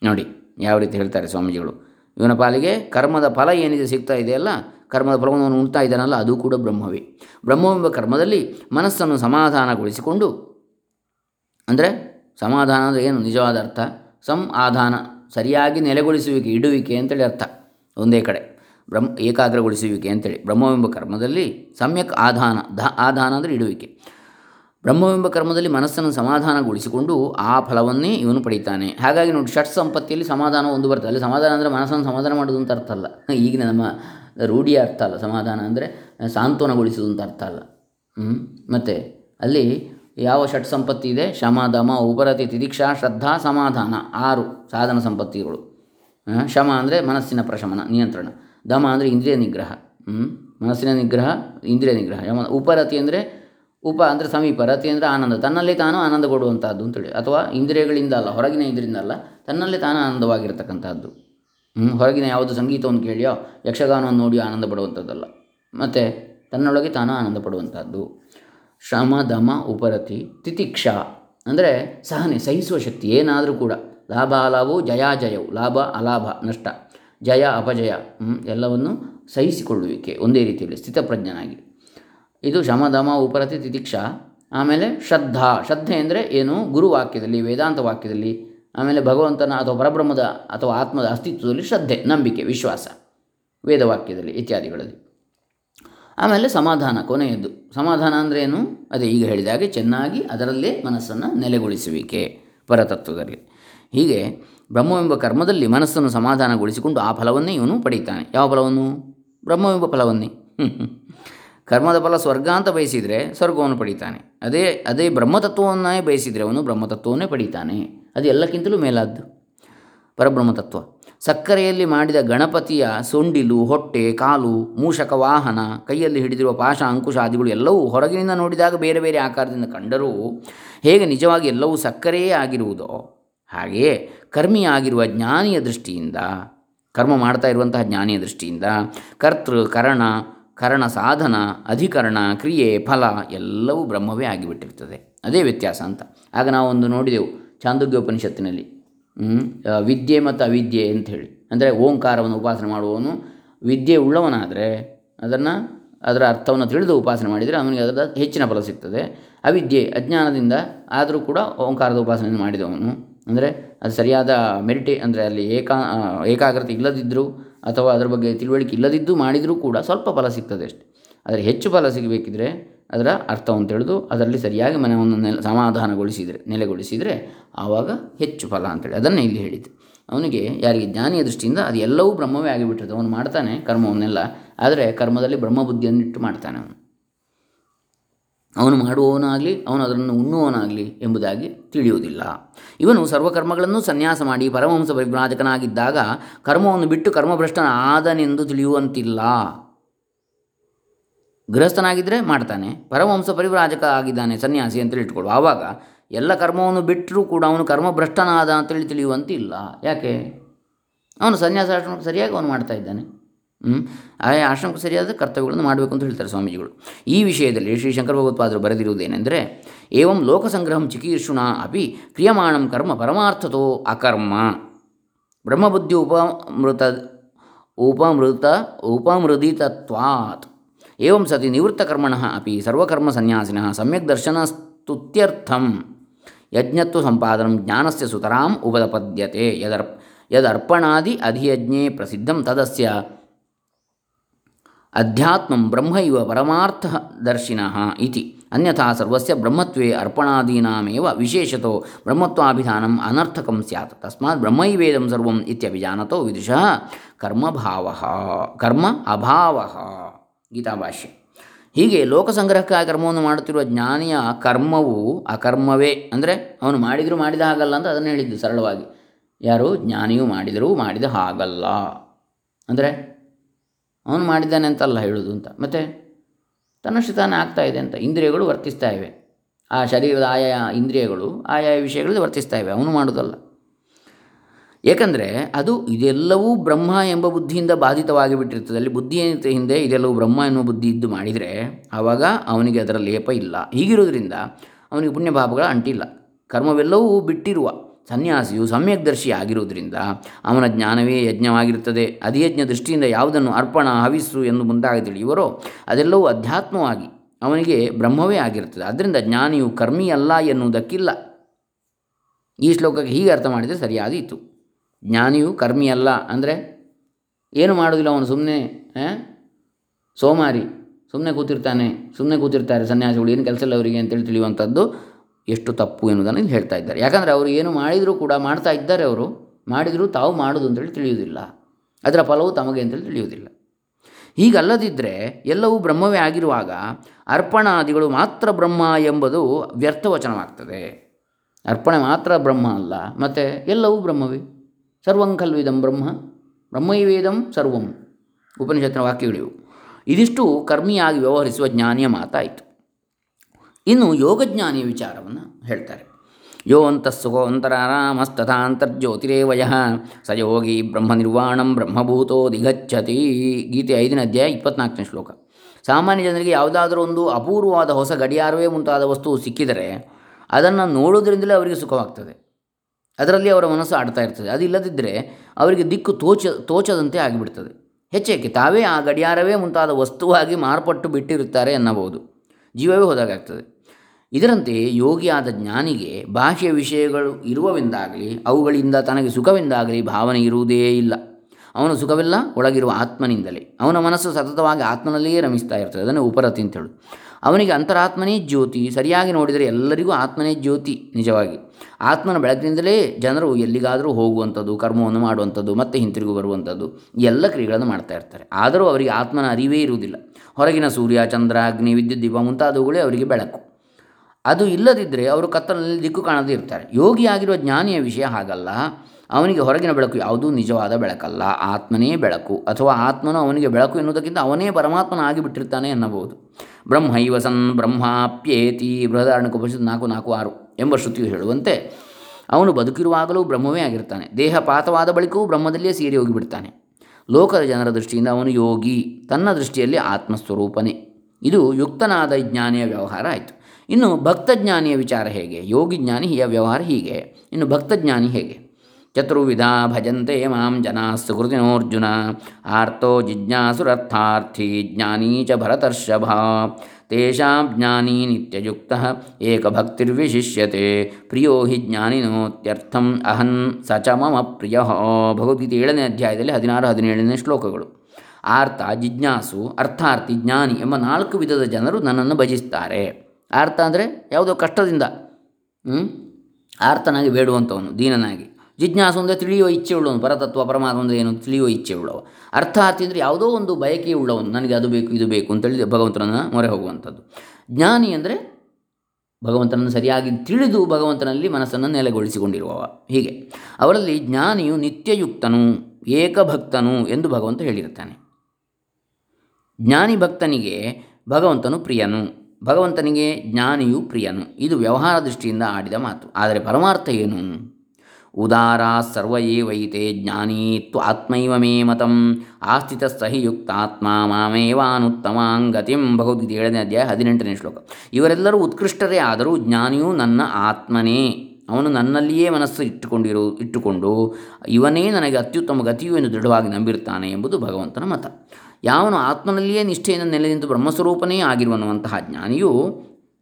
S1: ನೋಡಿ, ಯಾವ ರೀತಿ ಹೇಳ್ತಾರೆ ಸ್ವಾಮೀಜಿಗಳು. ಇವನ ಪಾಲಿಗೆ ಕರ್ಮದ ಫಲ ಏನಿದೆ ಸಿಗ್ತಾ ಇದೆಯಲ್ಲ ಕರ್ಮದ ಫಲವನ್ನು ಅವನು ಉಣ್ತಾ ಇದ್ದಾನಲ್ಲ, ಅದು ಕೂಡ ಬ್ರಹ್ಮವೇ. ಬ್ರಹ್ಮವೆಂಬ ಕರ್ಮದಲ್ಲಿ ಮನಸ್ಸನ್ನು ಸಮಾಧಾನಗೊಳಿಸಿಕೊಂಡು, ಅಂದರೆ ಸಮಾಧಾನ ಅಂದರೆ ಏನು? ನಿಜವಾದ ಅರ್ಥ. ಸಂ ಆಧಾನ, ಸರಿಯಾಗಿ ನೆಲೆಗೊಳಿಸುವಿಕೆ, ಇಡುವಿಕೆ ಅಂತೇಳಿ ಅರ್ಥ. ಒಂದೇ ಕಡೆ. ಬ್ರಹ್ಮ ಏಕಾಗ್ರಗೊಳಿಸುವಿಕೆ ಅಂತೇಳಿ. ಬ್ರಹ್ಮವೆಂಬ ಕರ್ಮದಲ್ಲಿ ಸಮ್ಯಕ್ ಆಧಾನ, ಧ ಆಧಾನ ಅಂದರೆ ಇಡುವಿಕೆ. ಬ್ರಹ್ಮವೆಂಬ ಕರ್ಮದಲ್ಲಿ ಮನಸ್ಸನ್ನು ಸಮಾಧಾನಗೊಳಿಸಿಕೊಂಡು ಆ ಫಲವನ್ನೇ ಇವನು ಪಡೀತಾನೆ. ಹಾಗಾಗಿ ನೋಡಿ, ಷಟ್ ಸಂಪತ್ತಿಯಲ್ಲಿ ಸಮಾಧಾನ ಒಂದು ಬರ್ತದೆ. ಅಲ್ಲಿ ಸಮಾಧಾನ ಅಂದರೆ ಮನಸ್ಸನ್ನು ಸಮಾಧಾನ ಮಾಡೋದು ಅಂತ ಅರ್ಥ ಅಲ್ಲ. ಈಗಿನ ನಮ್ಮ ರೂಢಿಯ ಅರ್ಥ ಅಲ್ಲ. ಸಮಾಧಾನ ಅಂದರೆ ಸಾಂತ್ವನಗೊಳಿಸುವುದು ಅಂತ ಅರ್ಥ ಅಲ್ಲ. ಮತ್ತು ಅಲ್ಲಿ ಯಾವ ಷಟ್ ಸಂಪತ್ತಿ ಇದೆ? ಶಮ, ದಮ, ಉಪರತಿ, ತಿದೀಕ್ಷಾ, ಶ್ರದ್ಧಾ, ಸಮಾಧಾನ. ಆರು ಸಾಧನ ಸಂಪತ್ತಿಗಳು. ಶಮ ಅಂದರೆ ಮನಸ್ಸಿನ ಪ್ರಶಮನ, ನಿಯಂತ್ರಣ. ದಮ ಅಂದರೆ ಇಂದ್ರಿಯ ನಿಗ್ರಹ. ಮನಸ್ಸಿನ ನಿಗ್ರಹ, ಇಂದ್ರಿಯ ನಿಗ್ರಹ. ಯಮ, ಉಪರತಿ ಅಂದರೆ ಉಪ ಅಂದರೆ ಸಮೀಪ, ರತಿ ಅಂದರೆ ಆನಂದ. ತನ್ನಲ್ಲಿ ತಾನು ಆನಂದ ಕೊಡುವಂಥದ್ದು ಅಂತೇಳಿ ಅಥವಾ ಇಂದ್ರಿಯಗಳಿಂದ ಅಲ್ಲ, ಹೊರಗಿನ ಇದರಿಂದ ಅಲ್ಲ, ತನ್ನಲ್ಲಿ ತಾನು ಆನಂದವಾಗಿರ್ತಕ್ಕಂಥದ್ದು ಹ್ಞೂ ಹೊರಗಿನ ಯಾವುದು ಸಂಗೀತವನ್ನು ಕೇಳಿಯೋ, ಯಕ್ಷಗಾನವನ್ನು ನೋಡಿ ಆನಂದ ಪಡುವಂಥದ್ದಲ್ಲ ಮತ್ತು ತನ್ನೊಳಗೆ ತಾನು ಆನಂದ ಪಡುವಂಥದ್ದು ಶ್ರಮ, ದಮ, ಉಪರತಿ, ತಿತಿಕ್ಷಾ ಅಂದರೆ ಸಹನೆ, ಸಹಿಸುವ ಶಕ್ತಿ ಏನಾದರೂ ಕೂಡ. ಲಾಭ ಅಲಾಭವು ಜಯಾಜಯವು ಲಾಭ, ಅಲಾಭ, ನಷ್ಟ. ಜಯ, ಅಪಜಯ. ಎಲ್ಲವನ್ನು ಸಹಿಸಿಕೊಳ್ಳುವಿಕೆ. ಒಂದೇ ರೀತಿಯಲ್ಲಿ ಸ್ಥಿತಪ್ರಜ್ಞನಾಗಿ. ಇದು ಶಮಧಮ ಉಪರತಿ ತಿತಿಕ್ಷಾ ಆಮೇಲೆ ಶ್ರದ್ಧಾ. ಶ್ರದ್ಧೆ ಅಂದರೆ ಏನು? ಗುರುವಾಕ್ಯದಲ್ಲಿ, ವೇದಾಂತ ವಾಕ್ಯದಲ್ಲಿ, ಆಮೇಲೆ ಭಗವಂತನ ಅಥವಾ ಪರಬ್ರಹ್ಮದ ಅಥವಾ ಆತ್ಮದ ಅಸ್ತಿತ್ವದಲ್ಲಿ ಶ್ರದ್ಧೆ, ನಂಬಿಕೆ, ವಿಶ್ವಾಸ, ವೇದವಾಕ್ಯದಲ್ಲಿ ಇತ್ಯಾದಿಗಳಲ್ಲಿ. ಆಮೇಲೆ ಸಮಾಧಾನ ಕೊನೆಯದ್ದು. ಸಮಾಧಾನ ಅಂದರೆ ಏನು? ಅದೇ ಈಗ ಹೇಳಿದ ಹಾಗೆ ಚೆನ್ನಾಗಿ ಅದರಲ್ಲೇ ಮನಸ್ಸನ್ನು ನೆಲೆಗೊಳಿಸುವಿಕೆ ಪರತತ್ವದಲ್ಲಿ. ಹೀಗೆ ಬ್ರಹ್ಮವೆಂಬ ಕರ್ಮದಲ್ಲಿ ಮನಸ್ಸನ್ನು ಸಮಾಧಾನಗೊಳಿಸಿಕೊಂಡು ಆ ಫಲವನ್ನೇ ಇವನು ಪಡೀತಾನೆ. ಯಾವ ಫಲವನ್ನು? ಬ್ರಹ್ಮವೆಂಬ ಫಲವನ್ನೇ. ಕರ್ಮದ ಫಲ ಸ್ವರ್ಗ ಅಂತ ಬಯಸಿದರೆ ಸ್ವರ್ಗವನ್ನು ಪಡಿತಾನೆ. ಅದೇ ಅದೇ ಬ್ರಹ್ಮತತ್ವವನ್ನೇ ಬಯಸಿದರೆ ಅವನು ಬ್ರಹ್ಮತತ್ವವನ್ನೇ ಪಡಿತಾನೆ. ಅದು ಎಲ್ಲಕ್ಕಿಂತಲೂ ಮೇಲಾದ್ದು. ಪರಬ್ರಹ್ಮತತ್ವ. ಸಕ್ಕರೆಯಲ್ಲಿ ಮಾಡಿದ ಗಣಪತಿಯ ಸೊಂಡಿಲು, ಹೊಟ್ಟೆ, ಕಾಲು, ಮೂಷಕ ವಾಹನ, ಕೈಯಲ್ಲಿ ಹಿಡಿದಿರುವ ಪಾಶ ಅಂಕುಶಾದಿಗಳು ಎಲ್ಲವೂ ಹೊರಗಿನಿಂದ ನೋಡಿದಾಗ ಬೇರೆ ಬೇರೆ ಆಕಾರದಿಂದ ಕಂಡರೂ ಹೇಗೆ ನಿಜವಾಗಿ ಎಲ್ಲವೂ ಸಕ್ಕರೆಯೇ ಆಗಿರುವುದೋ, ಹಾಗೆಯೇ ಕರ್ಮಿಯಾಗಿರುವ ಜ್ಞಾನಿಯ ದೃಷ್ಟಿಯಿಂದ, ಕರ್ಮ ಮಾಡ್ತಾ ಇರುವಂತಹ ಜ್ಞಾನಿಯ ದೃಷ್ಟಿಯಿಂದ, ಕರ್ತೃ, ಕರಣ ಕರಣ ಸಾಧನ, ಅಧಿಕರಣ, ಕ್ರಿಯೆ, ಫಲ ಎಲ್ಲವೂ ಬ್ರಹ್ಮವೇ ಆಗಿಬಿಟ್ಟಿರ್ತದೆ. ಅದೇ ವ್ಯತ್ಯಾಸ ಅಂತ. ಆಗ ನಾವು ಒಂದು ನೋಡಿದೆವು ಚಾಂದೋಗ್ಯ ಉಪನಿಷತ್ತಿನಲ್ಲಿ ವಿದ್ಯೆ ಮತ್ತು ಅವಿದ್ಯೆ ಅಂತ ಹೇಳಿ ಅಂದರೆ ಓಂಕಾರವನ್ನು ಉಪಾಸನೆ ಮಾಡುವವನು ವಿದ್ಯೆ ಉಳ್ಳವನಾದರೆ ಅದನ್ನು, ಅದರ ಅರ್ಥವನ್ನು ತಿಳಿದು ಉಪಾಸನೆ ಮಾಡಿದರೆ ಅವನಿಗೆ ಅದರ ಹೆಚ್ಚಿನ ಫಲ ಸಿಗ್ತದೆ. ಅವಿದ್ಯೆ, ಅಜ್ಞಾನದಿಂದ ಆದರೂ ಕೂಡ ಓಂಕಾರದ ಉಪಾಸನೆಯನ್ನು ಮಾಡಿದವನು. ಅಂದರೆ ಅದು ಸರಿಯಾದ ಮೆಡಿಟೇ, ಅಂದರೆ ಅಲ್ಲಿ ಏಕಾ ಏಕಾಗ್ರತೆ ಇಲ್ಲದಿದ್ದರೂ ಅಥವಾ ಅದರ ಬಗ್ಗೆ ತಿಳುವಳಿಕೆ ಇಲ್ಲದಿದ್ದು ಮಾಡಿದರೂ ಕೂಡ ಸ್ವಲ್ಪ ಫಲ ಸಿಗ್ತದೆ ಅಷ್ಟೆ. ಆದರೆ ಹೆಚ್ಚು ಫಲ ಸಿಗಬೇಕಿದ್ರೆ ಅದರ ಅರ್ಥವನ್ನು ತಿಳಿದು ಅದರಲ್ಲಿ ಸರಿಯಾಗಿ ಮನವನ್ನು ನೆಲೆ, ಸಮಾಧಾನಗೊಳಿಸಿದರೆ, ನೆಲೆಗೊಳಿಸಿದರೆ ಆವಾಗ ಹೆಚ್ಚು ಫಲ ಅಂತೇಳಿ ಅದನ್ನೇ ಇಲ್ಲಿ ಹೇಳಿದ್ದು. ಅವನಿಗೆ ಯಾರಿಗೆ ಜ್ಞಾನಿಯ ದೃಷ್ಟಿಯಿಂದ ಅದು ಎಲ್ಲವೂ ಬ್ರಹ್ಮವೇ ಆಗಿಬಿಟ್ಟಿರ್ತದೆ. ಅವನು ಮಾಡ್ತಾನೆ ಕರ್ಮವನ್ನೆಲ್ಲ, ಆದರೆ ಕರ್ಮದಲ್ಲಿ ಬ್ರಹ್ಮಬುದ್ಧಿಯನ್ನಿಟ್ಟು ಮಾಡ್ತಾನೆ ಅವನು. ಅವನು ಮಾಡುವವನಾಗಲಿ, ಅವನು ಅದನ್ನು ಉಣ್ಣುವವನಾಗಲಿ ಎಂಬುದಾಗಿ ತಿಳಿಯುವುದಿಲ್ಲ. ಇವನು ಸರ್ವಕರ್ಮಗಳನ್ನು ಸನ್ಯಾಸ ಮಾಡಿ ಪರಮಹಂಸ ಪರಿಭ್ರಾಜಕನಾಗಿದ್ದಾಗ ಕರ್ಮವನ್ನು ಬಿಟ್ಟು ಕರ್ಮಭ್ರಷ್ಟನ ಆದನೆಂದು ತಿಳಿಯುವಂತಿಲ್ಲ. ಗೃಹಸ್ಥನಾಗಿದ್ದರೆ ಮಾಡ್ತಾನೆ, ಪರಮಹಂಸ ಪರಿವ್ರಾಜಕ ಆಗಿದ್ದಾನೆ ಸನ್ಯಾಸಿ ಅಂತೇಳಿ ಇಟ್ಕೊಳ್ಳು ಆವಾಗ ಎಲ್ಲ ಕರ್ಮವನ್ನು ಬಿಟ್ಟರೂ ಕೂಡ ಅವನು ಕರ್ಮಭ್ರಷ್ಟನಾದ ಅಂತೇಳಿ ತಿಳಿಯುವಂತಿಲ್ಲ. ಯಾಕೆ? ಅವನು ಸನ್ಯಾಸ ಸರಿಯಾಗಿ ಅವನು ಮಾಡ್ತಾ ಇದ್ದಾನೆ. ಹ್ಞೂ ಆ ಆಶ್ರಮಕ್ಕೆ ಸರಿಯಾದ ಕರ್ತವ್ಯಗಳನ್ನು ಮಾಡಬೇಕು ಅಂತ ಹೇಳ್ತಾರೆ ಸ್ವಾಮೀಜಿಗಳು. ಈ ವಿಷಯದಲ್ಲಿ ಶ್ರೀ ಶಂಕರ ಭಗವತ್ಪಾದರು ಬರೆದಿರುವುದೇನೆಂದರೆ ಏವಂ ಲೋಕಸಂಗ್ರಹಂ ಚಿಕೀರ್ಷುಣ ಅಪಿ ಕ್ರಿಯಮಾಣಂ ಕರ್ಮ ಪರಮಾರ್ಥತೋ ಅಕರ್ಮ. ಬ್ರಹ್ಮಬುದ್ಧಿ ಉಪಮೃತ ಉಪಮೃತ, ಉಪಮೃದಿತತ್ವಾತ್. ಏವಂ ಸತಿ ನಿವೃತ್ತಕರ್ಮಣ ಅಪಿ ಸರ್ವಕರ್ಮಸನ್ಯಾಸಿನಃ ಸಮ್ಯಕ್ ದರ್ಶನಸ್ತುತ್ಯರ್ಥಂ. ಯಜ್ಞತ್ವ ಸಂಪಾದನ ಜ್ಞಾನಸ್ಯ ಸುತರಾಂ ಉಪದಪದ್ಯತೆ ಯದರ್ಪ್, ಯದರ್ಪಣಾದಿ ಅಧಿಯಜ್ಞೆ ಪ್ರಸಿದ್ಧಂ ತದಸ್ಯ. ಅಧ್ಯಾತ್ಮಂ ಬ್ರಹ್ಮ ಇವ ಪರಮಾರ್ಥ ದರ್ಶಿನ ಇತಿ. ಅನ್ಯಥಾ ಸರ್ವಸ್ಯ ಬ್ರಹ್ಮತ್ವೇ ಅರ್ಪಣಾದೀನಾಮೇವ ವಿಶೇಷತೋ ಬ್ರಹ್ಮತ್ವಾಭಿಧಾನಂ ಅನರ್ಥಕಂ ಸ್ಯಾತ್. ತಸ್ಮಾತ್ ಬ್ರಹ್ಮೈವೇದಂ ಸರ್ವಂ ಇತ್ಯಭಿಜಾನತೋ ವಿದುಷಃ ಕರ್ಮಭಾವ. ಕರ್ಮ ಅಭಾವ. ಗೀತಾಭಾಷ್ಯ. ಹೀಗೆ ಲೋಕಸಂಗ್ರಹಕ್ಕಾಗಿ ಕರ್ಮವನ್ನು ಮಾಡುತ್ತಿರುವ ಜ್ಞಾನಿಯ ಕರ್ಮವು ಅಕರ್ಮವೇ. ಅಂದರೆ ಅವನು ಮಾಡಿದರೂ ಮಾಡಿದ ಹಾಗಲ್ಲ ಅಂತ ಅದನ್ನು ಹೇಳಿದ್ದು ಸರಳವಾಗಿ. ಯಾರು? ಜ್ಞಾನಿಯು ಮಾಡಿದರೂ ಮಾಡಿದ ಹಾಗಲ್ಲ. ಅಂದರೆ ಅವನು ಮಾಡಿದ್ದಾನೆ ಅಂತಲ್ಲ ಹೇಳೋದು ಅಂತ. ಮತ್ತು ತನ್ನಷ್ಟು ತಾನೇ ಆಗ್ತಾ ಇದೆ ಅಂತ ಇಂದ್ರಿಯಗಳು ವರ್ತಿಸ್ತಾ ಇವೆ. ಆ ಶರೀರದ ಆಯಾ ಇಂದ್ರಿಯಗಳು ಆಯಾ ವಿಷಯಗಳಲ್ಲಿ ವರ್ತಿಸ್ತಾ ಇವೆ. ಅವನು ಮಾಡೋದಲ್ಲ. ಏಕೆಂದರೆ ಅದು ಇದೆಲ್ಲವೂ ಬ್ರಹ್ಮ ಎಂಬ ಬುದ್ಧಿಯಿಂದ ಬಾಧಿತವಾಗಿ ಬಿಟ್ಟಿರ್ತದೆ ಅಲ್ಲಿ ಬುದ್ಧಿ ಏನಿರುತ್ತೆ ಹಿಂದೆ ಇದೆಲ್ಲವೂ ಬ್ರಹ್ಮ ಎನ್ನುವ ಬುದ್ಧಿ ಇದ್ದು ಮಾಡಿದರೆ ಆವಾಗ ಅವನಿಗೆ ಅದರ ಲೇಪ ಇಲ್ಲ. ಹೀಗಿರೋದ್ರಿಂದ ಅವನಿಗೆ ಪುಣ್ಯಭಾವಗಳ ಅಂಟಿಲ್ಲ. ಕರ್ಮವೆಲ್ಲವೂ ಬಿಟ್ಟಿರುವ ಸನ್ಯಾಸಿಯು ಸಮ್ಯಕ್ದರ್ಶಿ ಆಗಿರುವುದರಿಂದ ಅವನ ಜ್ಞಾನವೇ ಯಜ್ಞವಾಗಿರುತ್ತದೆ. ಅಧಿಯಜ್ಞ ದೃಷ್ಟಿಯಿಂದ ಯಾವುದನ್ನು ಅರ್ಪಣ ಹವಿಸು ಎಂದು ಮುಂದಾಗಿ ತಿಳಿಯುವರೋ ಅದೆಲ್ಲವೂ ಅಧ್ಯಾತ್ಮವಾಗಿ ಅವನಿಗೆ ಬ್ರಹ್ಮವೇ ಆಗಿರುತ್ತದೆ. ಅದರಿಂದ ಜ್ಞಾನಿಯು ಕರ್ಮಿಯಲ್ಲ ಎನ್ನುವುದಕ್ಕಿಲ್ಲ. ಈ ಶ್ಲೋಕಕ್ಕೆ ಹೀಗೆ ಅರ್ಥ ಮಾಡಿದರೆ ಸರಿಯಾದೀತು ಜ್ಞಾನಿಯು ಕರ್ಮಿಯಲ್ಲ ಅಂದರೆ ಏನು ಮಾಡೋದಿಲ್ಲ ಅವನು ಸುಮ್ಮನೆ ಸೋಮಾರಿ ಸುಮ್ಮನೆ ಕೂತಿರ್ತಾನೆ ಸುಮ್ಮನೆ ಕೂತಿರ್ತಾರೆ ಸನ್ಯಾಸಿಗಳು, ಏನು ಕೆಲಸ ಇಲ್ಲ ಅವರಿಗೆ ಅಂತೇಳಿ ತಿಳಿಯುವಂಥದ್ದು. ಎಷ್ಟು ತಪ್ಪು ಎನ್ನುವುದನ್ನು ಇಲ್ಲಿ ಹೇಳ್ತಾ ಇದ್ದಾರೆ. ಯಾಕಂದರೆ ಅವರು ಏನು ಮಾಡಿದರೂ ಕೂಡ ಮಾಡ್ತಾ ಇದ್ದಾರೆ ಅವರು. ಮಾಡಿದರೂ ತಾವು ಮಾಡೋದು ಅಂತೇಳಿ ತಿಳಿಯುವುದಿಲ್ಲ. ಅದರ ಫಲವು ತಮಗೆ ಅಂತೇಳಿ ತಿಳಿಯುವುದಿಲ್ಲ. ಹೀಗಲ್ಲದಿದ್ದರೆ ಎಲ್ಲವೂ ಬ್ರಹ್ಮವೇ ಆಗಿರುವಾಗ ಅರ್ಪಣಾದಿಗಳು ಮಾತ್ರ ಬ್ರಹ್ಮ ಎಂಬುದು ವ್ಯರ್ಥವಚನವಾಗ್ತದೆ ಅರ್ಪಣೆ ಮಾತ್ರ ಬ್ರಹ್ಮ ಅಲ್ಲ. ಮತ್ತು ಎಲ್ಲವೂ ಬ್ರಹ್ಮವೇ? ಸರ್ವಂ ಖಲ್ವಿದಂ ಬ್ರಹ್ಮ. ಬ್ರಹ್ಮೈವೇದಂ ಸರ್ವಂ. ಉಪನಿಷತ್ತಿನ ವಾಕ್ಯಗಳಿವು. ಇದಿಷ್ಟು ಕರ್ಮಿಯಾಗಿ ವ್ಯವಹರಿಸುವ ಜ್ಞಾನಿಯ ಮಾತಾಯಿತು. ಇನ್ನು ಯೋಗಜ್ಞಾನಿಯ ವಿಚಾರವನ್ನು ಹೇಳ್ತಾರೆ. ಯೋ ಅಂತರ್ಜ್ಯೋತಿರೇವಯ ಸ ಯೋಗಿ ಬ್ರಹ್ಮನಿರ್ವಾಣಂ ಬ್ರಹ್ಮಭೂತೋ ದಿಗಚ್ಚತಿ. ಗೀತೆ ಐದನೇ ಅಧ್ಯಾಯ ಇಪ್ಪತ್ನಾಲ್ಕನೇ ಶ್ಲೋಕ. ಸಾಮಾನ್ಯ ಜನರಿಗೆ ಯಾವುದಾದ್ರೂ ಒಂದು ಅಪೂರ್ವವಾದ ಹೊಸ ಗಡಿಯಾರವೇ ಮುಂತಾದ ವಸ್ತು ಸಿಕ್ಕಿದರೆ ಅದನ್ನು ನೋಡೋದ್ರಿಂದಲೇ ಅವರಿಗೆ ಸುಖವಾಗ್ತದೆ. ಅದರಲ್ಲಿ ಅವರ ಮನಸ್ಸು ಆಡ್ತಾ ಇರ್ತದೆ. ಅದಿಲ್ಲದಿದ್ದರೆ ಅವರಿಗೆ ದಿಕ್ಕು ತೋಚ, ತೋಚದಂತೆ ಆಗಿಬಿಡ್ತದೆ. ಹೆಚ್ಚೇಕೆ ತಾವೇ ಆ ಗಡಿಯಾರವೇ ಮುಂತಾದ ವಸ್ತುವಾಗಿ ಮಾರ್ಪಟ್ಟು ಬಿಟ್ಟಿರುತ್ತಾರೆ ಎನ್ನಬಹುದು. ಜೀವವೇ ಹೋದಾಗಾಗ್ತದೆ ಇದರಂತೆ ಯೋಗಿಯಾದ ಜ್ಞಾನಿಗೆ ಬಾಹ್ಯ ವಿಷಯಗಳು ಇರುವವೆಂದಾಗಲಿ, ಅವುಗಳಿಂದ ತನಗೆ ಸುಖವೆಂದಾಗಲಿ ಭಾವನೆ ಇರುವುದೇ ಇಲ್ಲ. ಅವನ ಸುಖವೆಲ್ಲ, ಒಳಗಿರುವ ಆತ್ಮನಿಂದಲೇ. ಅವನ ಮನಸ್ಸು ಸತತವಾಗಿ ಆತ್ಮನಲ್ಲಿಯೇ ರಮಿಸ್ತಾ ಇರ್ತದೆ. ಅದನ್ನು ಉಪರತಿ ಅಂತ ಹೇಳು ಅವನಿಗೆ ಅಂತರಾತ್ಮನೇ ಜ್ಯೋತಿ. ಸರಿಯಾಗಿ ನೋಡಿದರೆ ಎಲ್ಲರಿಗೂ ಆತ್ಮನೇ ಜ್ಯೋತಿ, ನಿಜವಾಗಿ. ಆತ್ಮನ ಬೆಳಕಿನಿಂದಲೇ ಜನರು ಎಲ್ಲಿಗಾದರೂ ಹೋಗುವಂಥದ್ದು, ಕರ್ಮವನ್ನು ಮಾಡುವಂಥದ್ದು, ಮತ್ತೆ ಹಿಂತಿರುಗಿ ಬರುವಂಥದ್ದು ಎಲ್ಲ ಕ್ರಿಯೆಗಳನ್ನು ಮಾಡ್ತಾ ಇರ್ತಾರೆ. ಆದರೂ ಅವರಿಗೆ ಆತ್ಮನ ಅರಿವೇ ಇರುವುದಿಲ್ಲ. ಹೊರಗಿನ ಸೂರ್ಯ, ಚಂದ್ರ, ಅಗ್ನಿ, ವಿದ್ಯುತ್ ದೀಪ ಮುಂತಾದವುಗಳೇ ಅವರಿಗೆ ಬೆಳಕು. ಅದು ಇಲ್ಲದಿದ್ದರೆ ಅವರು ಕತ್ತಲಲ್ಲಿ ದಿಕ್ಕು ಕಾಣದೇ ಇರ್ತಾರೆ. ಯೋಗಿಯಾಗಿರುವ ಜ್ಞಾನಿಯ ವಿಷಯ ಹಾಗಲ್ಲ. ಅವನಿಗೆ ಹೊರಗಿನ ಬೆಳಕು ಯಾವುದೂ ನಿಜವಾದ ಬೆಳಕಲ್ಲ. ಆತ್ಮನೇ ಬೆಳಕು ಅಥವಾ ಆತ್ಮನು ಅವನಿಗೆ ಬೆಳಕು ಎನ್ನುವುದಕ್ಕಿಂತ ಅವನೇ ಪರಮಾತ್ಮನ ಆಗಿಬಿಟ್ಟಿರ್ತಾನೆ ಎನ್ನಬಹುದು. ಬ್ರಹ್ಮೈವ ಸನ್ ಬ್ರಹ್ಮಾಪ್ಯೇತಿ ಬೃಹದಾರಣ್ಯಕೋಪನಿಷತ್ತು ನಾಲ್ಕು ನಾಲ್ಕು ಆರು ಎಂಬ ಶ್ರುತಿಯು ಹೇಳುವಂತೆ ಅವನು ಬದುಕಿರುವಾಗಲೂ ಬ್ರಹ್ಮವೇ ಆಗಿರ್ತಾನೆ. ದೇಹ ಪಾತವಾದ ಬಳಿಕವೂ ಬ್ರಹ್ಮದಲ್ಲಿಯೇ ಸೇರಿ ಹೋಗಿಬಿಡ್ತಾನೆ. ಲೋಕದ ಜನರ ದೃಷ್ಟಿಯಿಂದ ಅವನು ಯೋಗಿ. ತನ್ನ ದೃಷ್ಟಿಯಲ್ಲಿ ಆತ್ಮಸ್ವರೂಪನೇ. ಇದು ಯುಕ್ತನಾದ ಜ್ಞಾನಿಯ ವ್ಯವಹಾರ ಆಯಿತು. ಇನ್ನು ಭಕ್ತಜ್ಞಾನಿಯ ವಿಚಾರ ಹೇಗೆ? ಯೋಗಿ ಹಿಯ ವ್ಯವಹಾರ ಹೀಗೆ. ಇನ್ನು ಭಕ್ತಜ್ಞಾನಿ ಹೇಗೆ? ಚತುರ್ವಿಧ ಭಜಂತೆ ಮಾಂ ಜನಾ ಸುಕೃತಿನೋರ್ಜುನ, ಆರ್ತೋ ಜಿಜ್ಞಾಸುರರ್ಥಾರ್ಥಿ, ಜ್ಞಾನೀ ಚ ಭರತರ್ಷಭ, ತೇಷಾಂ ಜ್ಞಾನಿ ನಿತ್ಯಯುಕ್ತ ಏಕಭಕ್ತಿರ್ವಿಶಿಷ್ಯತೆ, ಪ್ರಿಯೋ ಹಿ ಜ್ಞಾನಿನೋತ್ಯರ್ಥಂ ಅಹನ್ ಸ ಚ ಮಮ ಪ್ರಿಯ. ಭಗವದ್ಗೀತೆ ಏಳನೇ ಅಧ್ಯಾಯದಲ್ಲಿ ಹದಿನಾರು, ಹದಿನೇಳನೇ ಶ್ಲೋಕಗಳು. ಆರ್ತ, ಜಿಜ್ಞಾಸು, ಅರ್ಥಾರ್ಥಿ, ಜ್ಞಾನಿ ಎಂಬ ನಾಲ್ಕು ವಿಧದ ಜನರು ನನ್ನನ್ನು ಭಜಿಸ್ತಾರೆ. ಆರ್ತ ಅಂದರೆ ಯಾವುದೋ ಕಷ್ಟದಿಂದ ಆರ್ತನಾಗಿ ಬೇಡುವಂಥವನು, ದೀನನಾಗಿ. ಜಿಜ್ಞಾಸು ಅಂದರೆ ತಿಳಿಯುವ ಇಚ್ಛೆ ಉಳ್ಳವನು, ಪರತತ್ವ, ಪರಮಾತ್ಮ ಅಂದರೆ ಏನು ತಿಳಿಯುವ ಇಚ್ಛೆ ಉಳ್ಳವ. ಅರ್ಥಾರ್ಥಿ ಅಂದರೆ ಯಾವುದೋ ಒಂದು ಬಯಕೆ ಉಳ್ಳವನು, ನನಗೆ ಅದು ಬೇಕು, ಇದು ಬೇಕು ಅಂತೇಳಿ ಭಗವಂತನನ್ನು ಮೊರೆ ಹೋಗುವಂಥದ್ದು. ಜ್ಞಾನಿ ಅಂದರೆ ಭಗವಂತನನ್ನು ಸರಿಯಾಗಿ ತಿಳಿದು ಭಗವಂತನಲ್ಲಿ ಮನಸ್ಸನ್ನು ನೆಲೆಗೊಳಿಸಿಕೊಂಡಿರುವವ. ಹೀಗೆ. ಅವರಲ್ಲಿ ಜ್ಞಾನಿಯು ನಿತ್ಯಯುಕ್ತನು, ಏಕಭಕ್ತನು ಎಂದು ಭಗವಂತ ಹೇಳಿರ್ತಾನೆ ಜ್ಞಾನಿ ಭಕ್ತನಿಗೆ ಭಗವಂತನು ಪ್ರಿಯನು. ಭಗವಂತನಿಗೆ ಜ್ಞಾನಿಯು ಪ್ರಿಯನು. ಇದು ವ್ಯವಹಾರ ದೃಷ್ಟಿಯಿಂದ ಆಡಿದ ಮಾತು. ಆದರೆ ಪರಮಾರ್ಥ ಏನು? ಉದಾರ ಸರ್ವ ವೈತೆ ಜ್ಞಾನೀತ್ ಆತ್ಮೈವ ಮೇ ಮತಂ. ಆಸ್ಥಿತ ಸಹಿ ಯುಕ್ತಾತ್ಮ ಮಾಮೇವಾನುತ್ತಮಾಂಗತಿಂ ಭಗವದ್ಗೀತೆ ಏಳನೇ ಅಧ್ಯಾಯ ಹದಿನೆಂಟನೇ ಶ್ಲೋಕ. ಇವರೆಲ್ಲರೂ ಉತ್ಕೃಷ್ಟರೇ ಆದರೂ ಜ್ಞಾನಿಯು ನನ್ನ ಆತ್ಮನೇ. ಅವನು ನನ್ನಲ್ಲಿಯೇ ಮನಸ್ಸು ಇಟ್ಟುಕೊಂಡಿರು, ಇಟ್ಟುಕೊಂಡು ಇವನೇ ನನಗೆ ಅತ್ಯುತ್ತಮ ಗತಿಯು ಎಂದು ದೃಢವಾಗಿ ನಂಬಿರುತ್ತಾನೆ ಎಂಬುದು ಭಗವಂತನ ಮತ. ಯಾವನು ಆತ್ಮನಲ್ಲಿಯೇ ನಿಷ್ಠೆಯನ್ನು ನೆಲೆ ನಿಂತು ಬ್ರಹ್ಮಸ್ವರೂಪನೇ ಆಗಿರುವನ್ನುವಂತಹ ಜ್ಞಾನಿಯು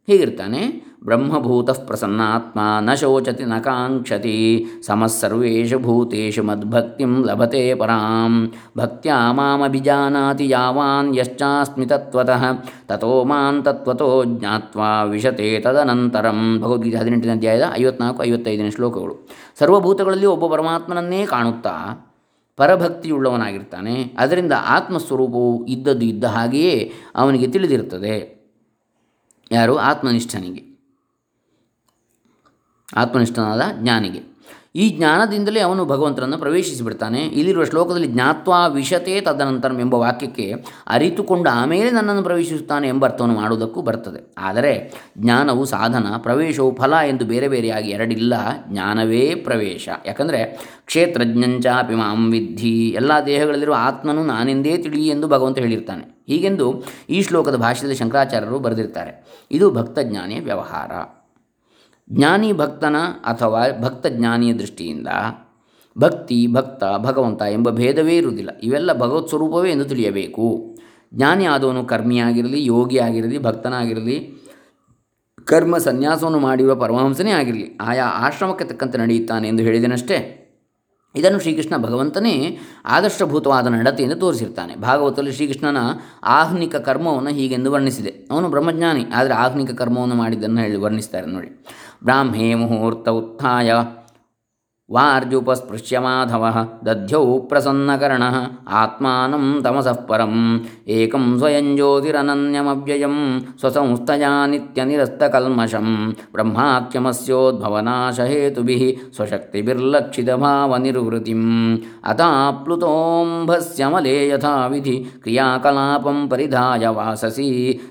S1: ಹೀಗಿರ್ತಾನೆ, ಬ್ರಹ್ಮಭೂತ ಪ್ರಸನ್ನಾತ್ಮ, ನ ಶೋಚತಿ ನ ಕಾಂಕ್ಷತಿ, ಸಮಸ್ಸರ್ವೇಷು ಭೂತೇಷು ಮದ್ಭಕ್ತಿಂ ಲಭತೆ ಪರಾಂ, ಭಕ್ತ್ಯಾ ಮಾಮಭಿಜಾನಾತಿ ಯಾವಾನ್ ಯಶ್ಚಾಸ್ಮಿ ತತ್ವತಃ ತಥೋ ಮಾಂ ತತ್ವತೋ ಜ್ಞಾತ್ವಾ ವಿಶತೆ ತದನಂತರಂ. ಭಗವದ್ಗೀತೆ ಹದಿನೆಂಟನೇ ಅಧ್ಯಾಯದ ಐವತ್ನಾಲ್ಕು ಐವತ್ತೈದನೇ ಶ್ಲೋಕಗಳು. ಸರ್ವಭೂತಗಳಲ್ಲಿ ಒಬ್ಬ ಪರಮಾತ್ಮನನ್ನೇ ಕಾಣುತ್ತಾ ಪರಭಕ್ತಿಯುಳ್ಳವನಾಗಿರ್ತಾನೆ. ಅದರಿಂದ ಆತ್ಮಸ್ವರೂಪವು ಇದ್ದದ್ದು ಇದ್ದ ಹಾಗೆಯೇ ಅವನಿಗೆ ತಿಳಿದಿರುತ್ತದೆ. ಯಾರು? ಆತ್ಮನಿಷ್ಠನಿಗೆ. ಆತ್ಮನಿಷ್ಠನಾದ ಜ್ಞಾನಿಗೆ. ಈ ಜ್ಞಾನದಿಂದಲೇ ಅವನು ಭಗವಂತನನ್ನು ಪ್ರವೇಶಿಸಿಬಿಡ್ತಾನೆ. ಇಲ್ಲಿರುವ ಶ್ಲೋಕದಲ್ಲಿ ಜ್ಞಾತ್ವಾ ವಿಷತೆ ತದನಂತರಂ ಎಂಬ ವಾಕ್ಯಕ್ಕೆ ಅರಿತುಕೊಂಡ ಆಮೇಲೆ ನನ್ನನ್ನು ಪ್ರವೇಶಿಸುತ್ತಾನೆ ಎಂಬ ಅರ್ಥವನ್ನು ಮಾಡುವುದಕ್ಕೂ ಬರ್ತದೆ. ಆದರೆ ಜ್ಞಾನವು ಸಾಧನ, ಪ್ರವೇಶವು ಫಲ ಎಂದು ಬೇರೆ ಬೇರೆಯಾಗಿ ಎರಡಿಲ್ಲ, ಜ್ಞಾನವೇ ಪ್ರವೇಶ. ಯಾಕಂದರೆ ಕ್ಷೇತ್ರಜ್ಞಂಚಾಪಿ ಮಾಂ ವಿದ್ಧಿ, ಎಲ್ಲ ದೇಹಗಳಲ್ಲಿರುವ ಆತ್ಮನು ನಾನೆಂದೇ ತಿಳಿ ಎಂದು ಭಗವಂತ ಹೇಳಿರ್ತಾನೆ. ಹೀಗೆಂದು ಈ ಶ್ಲೋಕದ ಭಾಷೆಯಲ್ಲಿ ಶಂಕರಾಚಾರ್ಯರು ಬರೆದಿರ್ತಾರೆ. ಇದು ಭಕ್ತಜ್ಞಾನಿಯ ವ್ಯವಹಾರ. ಜ್ಞಾನಿ ಭಕ್ತನ ಅಥವಾ ಭಕ್ತ ಜ್ಞಾನಿಯ ದೃಷ್ಟಿಯಿಂದ ಭಕ್ತಿ, ಭಕ್ತ, ಭಗವಂತ ಎಂಬ ಭೇದವೇ ಇರುವುದಿಲ್ಲ. ಇವೆಲ್ಲ ಭಗವತ್ ಸ್ವರೂಪವೇ ಎಂದು ತಿಳಿಯಬೇಕು. ಜ್ಞಾನಿ ಆದವನು ಕರ್ಮಿಯಾಗಿರಲಿ ಯೋಗಿ ಆಗಿರಲಿ ಭಕ್ತನಾಗಿರಲಿ, ಕರ್ಮ ಸನ್ಯಾಸವನ್ನು ಮಾಡಿರುವ ಪರಮಹಂಸನೇ ಆಗಿರಲಿ, ಆಯಾ ಆಶ್ರಮಕ್ಕೆ ತಕ್ಕಂತೆ ನಡೆಯುತ್ತಾನೆ ಎಂದು ಹೇಳಿದನಷ್ಟೇ. ಇದನ್ನು ಶ್ರೀಕೃಷ್ಣ ಭಗವಂತನೇ ಆದರ್ಶಭೂತವಾದ ನಡತೆಯಿಂದ ತೋರಿಸಿರ್ತಾನೆ. ಭಾಗವತದಲ್ಲಿ ಶ್ರೀಕೃಷ್ಣನ ಆಹ್ನಿಕ ಕರ್ಮವನ್ನು ಹೀಗೆಂದು ವರ್ಣಿಸಿದೆ. ಅವನು ಬ್ರಹ್ಮಜ್ಞಾನಿ, ಆದರೆ ಆಹ್ನಿಕ ಕರ್ಮವನ್ನು ಮಾಡಿದ್ದನ್ನು ಹೇಳಿ ವರ್ಣಿಸ್ತಾರೆ ನೋಡಿ. ब्राह्मे मुहूर्त उत्थाय। वार्जुपस्पृश्यमाधवः दध्यौ प्रसन्नकर्णः आत्मानं तमसः परम् एकं स्वयं ज्योतिरनन्यमव्ययं स्वसंस्थया नित्यनिरस्तकल्मषं ब्रह्माख्यमस्योद्भवनाशहेतुभिः स्वशक्तिभिर्लक्षितभावनिर्वृतिम् यथा विधि क्रियाकलापं परिधाय वाससि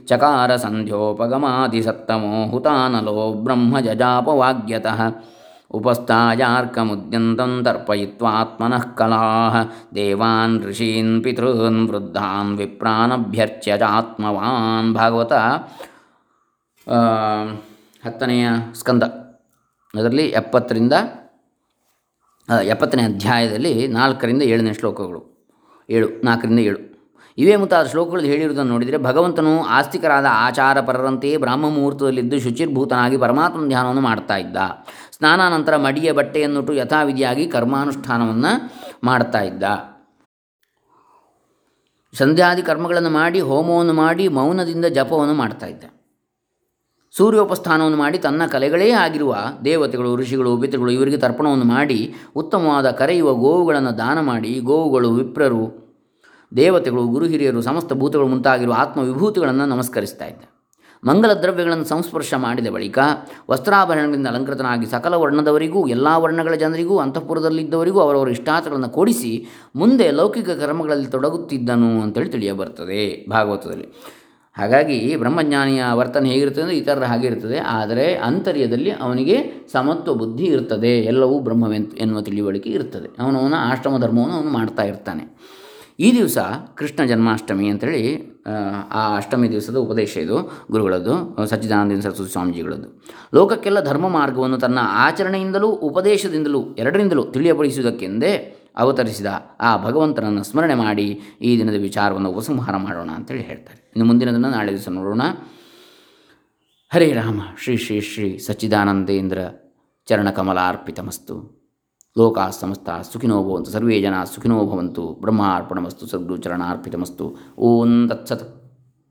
S1: चकारसन्ध्योपगमादिसत्तमो हुतानलो ब्रह्मजजापवाग्यतः उपस्थायार्कमुद्यन्तं तर्पयित्वात्मनः कलाः ದೇವಾನ್ ಋಷೀನ್ ಪಿತॄನ್ ವೃದ್ಧಾನ್ ವಿಪ್ರಾನಭ್ಯರ್ಚ್ಯ ಚಾತ್ಮವಾನ್ ಭಾಗವತ ಆ, ಹತ್ತನೆಯ ಸ್ಕಂದ ಅದರಲ್ಲಿ ಎಪ್ಪತ್ತರಿಂದ ಆ, ಎಪ್ಪತ್ತನೇ ಅಧ್ಯಾಯದಲ್ಲಿ ನಾಲ್ಕರಿಂದ ಏಳನೇ ಶ್ಲೋಕಗಳು ಏಳು ನಾಲ್ಕರಿಂದ ಏಳು ಇವೇ ಮುಂತಾದ ಶ್ಲೋಕಗಳಲ್ಲಿ ಹೇಳಿರುವುದನ್ನು ನೋಡಿದರೆ, ಭಗವಂತನು ಆಸ್ತಿಕರಾದ ಆಚಾರಪರರಂತೆಯೇ ಬ್ರಾಹ್ಮ ಮುಹೂರ್ತದಲ್ಲಿದ್ದು ಶುಚಿರ್ಭೂತನಾಗಿ ಪರಮಾತ್ಮ ಧ್ಯಾನವನ್ನು ಮಾಡ್ತಾ ಇದ್ದ. ಸ್ನಾನಾನಂತರ ಮಡಿಯ ಬಟ್ಟೆಯನ್ನುಟ್ಟು ಯಥಾವಿಧಿಯಾಗಿ ಕರ್ಮಾನುಷ್ಠಾನವನ್ನು ಮಾಡ್ತಾ ಇದ್ದ. ಸಂಧ್ಯಾದಿ ಕರ್ಮಗಳನ್ನು ಮಾಡಿ, ಹೋಮವನ್ನು ಮಾಡಿ, ಮೌನದಿಂದ ಜಪವನ್ನು ಮಾಡ್ತಾ ಇದ್ದ. ಸೂರ್ಯೋಪಸ್ಥಾನವನ್ನು ಮಾಡಿ ತನ್ನ ಕಲೆಗಳೇ ಆಗಿರುವ ದೇವತೆಗಳು, ಋಷಿಗಳು ಪಿತೃಗಳು ಇವರಿಗೆ ತರ್ಪಣವನ್ನು ಮಾಡಿ ಉತ್ತಮವಾದ ಕರೆಯುವ ಗೋವುಗಳನ್ನು ದಾನ ಮಾಡಿ, ಗೋವುಗಳು ವಿಪ್ರರು ದೇವತೆಗಳು, ಗುರು ಹಿರಿಯರು, ಸಮಸ್ತ ಭೂತಗಳು ಮುಂತಾಗಿರುವ ಆತ್ಮವಿಭೂತಿಗಳನ್ನು ನಮಸ್ಕರಿಸ್ತಾ ಇದ್ದ. ಮಂಗಲ ದ್ರವ್ಯಗಳನ್ನು ಸಂಸ್ಪರ್ಶ ಮಾಡಿದ ಬಳಿಕ ವಸ್ತ್ರಾಭರಣಗಳಿಂದ ಅಲಂಕೃತನಾಗಿ ಸಕಲ ವರ್ಣದವರಿಗೂ, ಎಲ್ಲ ವರ್ಣಗಳ ಜನರಿಗೂ, ಅಂತಃಪುರದಲ್ಲಿದ್ದವರಿಗೂ ಅವರವರ ಇಷ್ಟಾರ್ಥಗಳನ್ನು ಕೊಡಿಸಿ ಮುಂದೆ ಲೌಕಿಕ ಕರ್ಮಗಳಲ್ಲಿ ತೊಡಗುತ್ತಿದ್ದನು ಅಂತೇಳಿ ತಿಳಿಯಬರ್ತದೆ ಭಾಗವತದಲ್ಲಿ. ಹಾಗಾಗಿ ಬ್ರಹ್ಮಜ್ಞಾನಿಯ ವರ್ತನೆ ಹೇಗಿರ್ತದೆ ಅಂದರೆ ಇತರರ ಹಾಗೆ ಇರ್ತದೆ ಆದರೆ ಅಂತರ್ಯದಲ್ಲಿ ಅವನಿಗೆ ಸಮತ್ವ ಬುದ್ಧಿ ಇರ್ತದೆ. ಎಲ್ಲವೂ ಬ್ರಹ್ಮವೆನ್ ಎನ್ನುವ ತಿಳಿವಳಿಕೆ ಇರ್ತದೆ. ಅವನವನ ಆಶ್ರಮ ಧರ್ಮವನ್ನು ಅವನು ಮಾಡ್ತಾ ಇರ್ತಾನೆ. ಈ ದಿವಸ ಕೃಷ್ಣ ಜನ್ಮಾಷ್ಟಮಿ ಅಂತೇಳಿ ಆ, ಅಷ್ಟಮಿ ದಿವಸದ ಉಪದೇಶ ಇದು ಗುರುಗಳದ್ದು ಸಚ್ಚಿದಾನಂದ ಸರಸ್ವತಿ ಸ್ವಾಮೀಜಿಗಳದ್ದು. ಲೋಕಕ್ಕೆಲ್ಲ ಧರ್ಮ ಮಾರ್ಗವನ್ನು ತನ್ನ ಆಚರಣೆಯಿಂದಲೂ ಉಪದೇಶದಿಂದಲೂ ಎರಡರಿಂದಲೂ ತಿಳಿಯಪಡಿಸುವುದಕ್ಕೆಂದೇ ಅವತರಿಸಿದ ಆ ಭಗವಂತನನ್ನು ಸ್ಮರಣೆ ಮಾಡಿ ಈ ದಿನದ ವಿಚಾರವನ್ನು ಉಪಸಂಹಾರ ಮಾಡೋಣ ಅಂತೇಳಿ ಹೇಳ್ತಾರೆ. ಇನ್ನು ಮುಂದಿನದನ್ನು ನಾಳೆ ದಿವಸ ನೋಡೋಣ. ಹರೇ ರಾಮ ಶ್ರೀ ಶ್ರೀ ಶ್ರೀ ಸಚ್ಚಿದಾನಂದೇಂದ್ರ ಚರಣಕಮಲಾರ್ಪಿತಮಸ್ತು. లోకా సమస్త సుఖినో భవంతు సర్వే జనా సుఖినో భవంతు బ్రహ్మార్పణమస్తు సద్గుచరణార్పితమస్తు ఓం తత్సత్.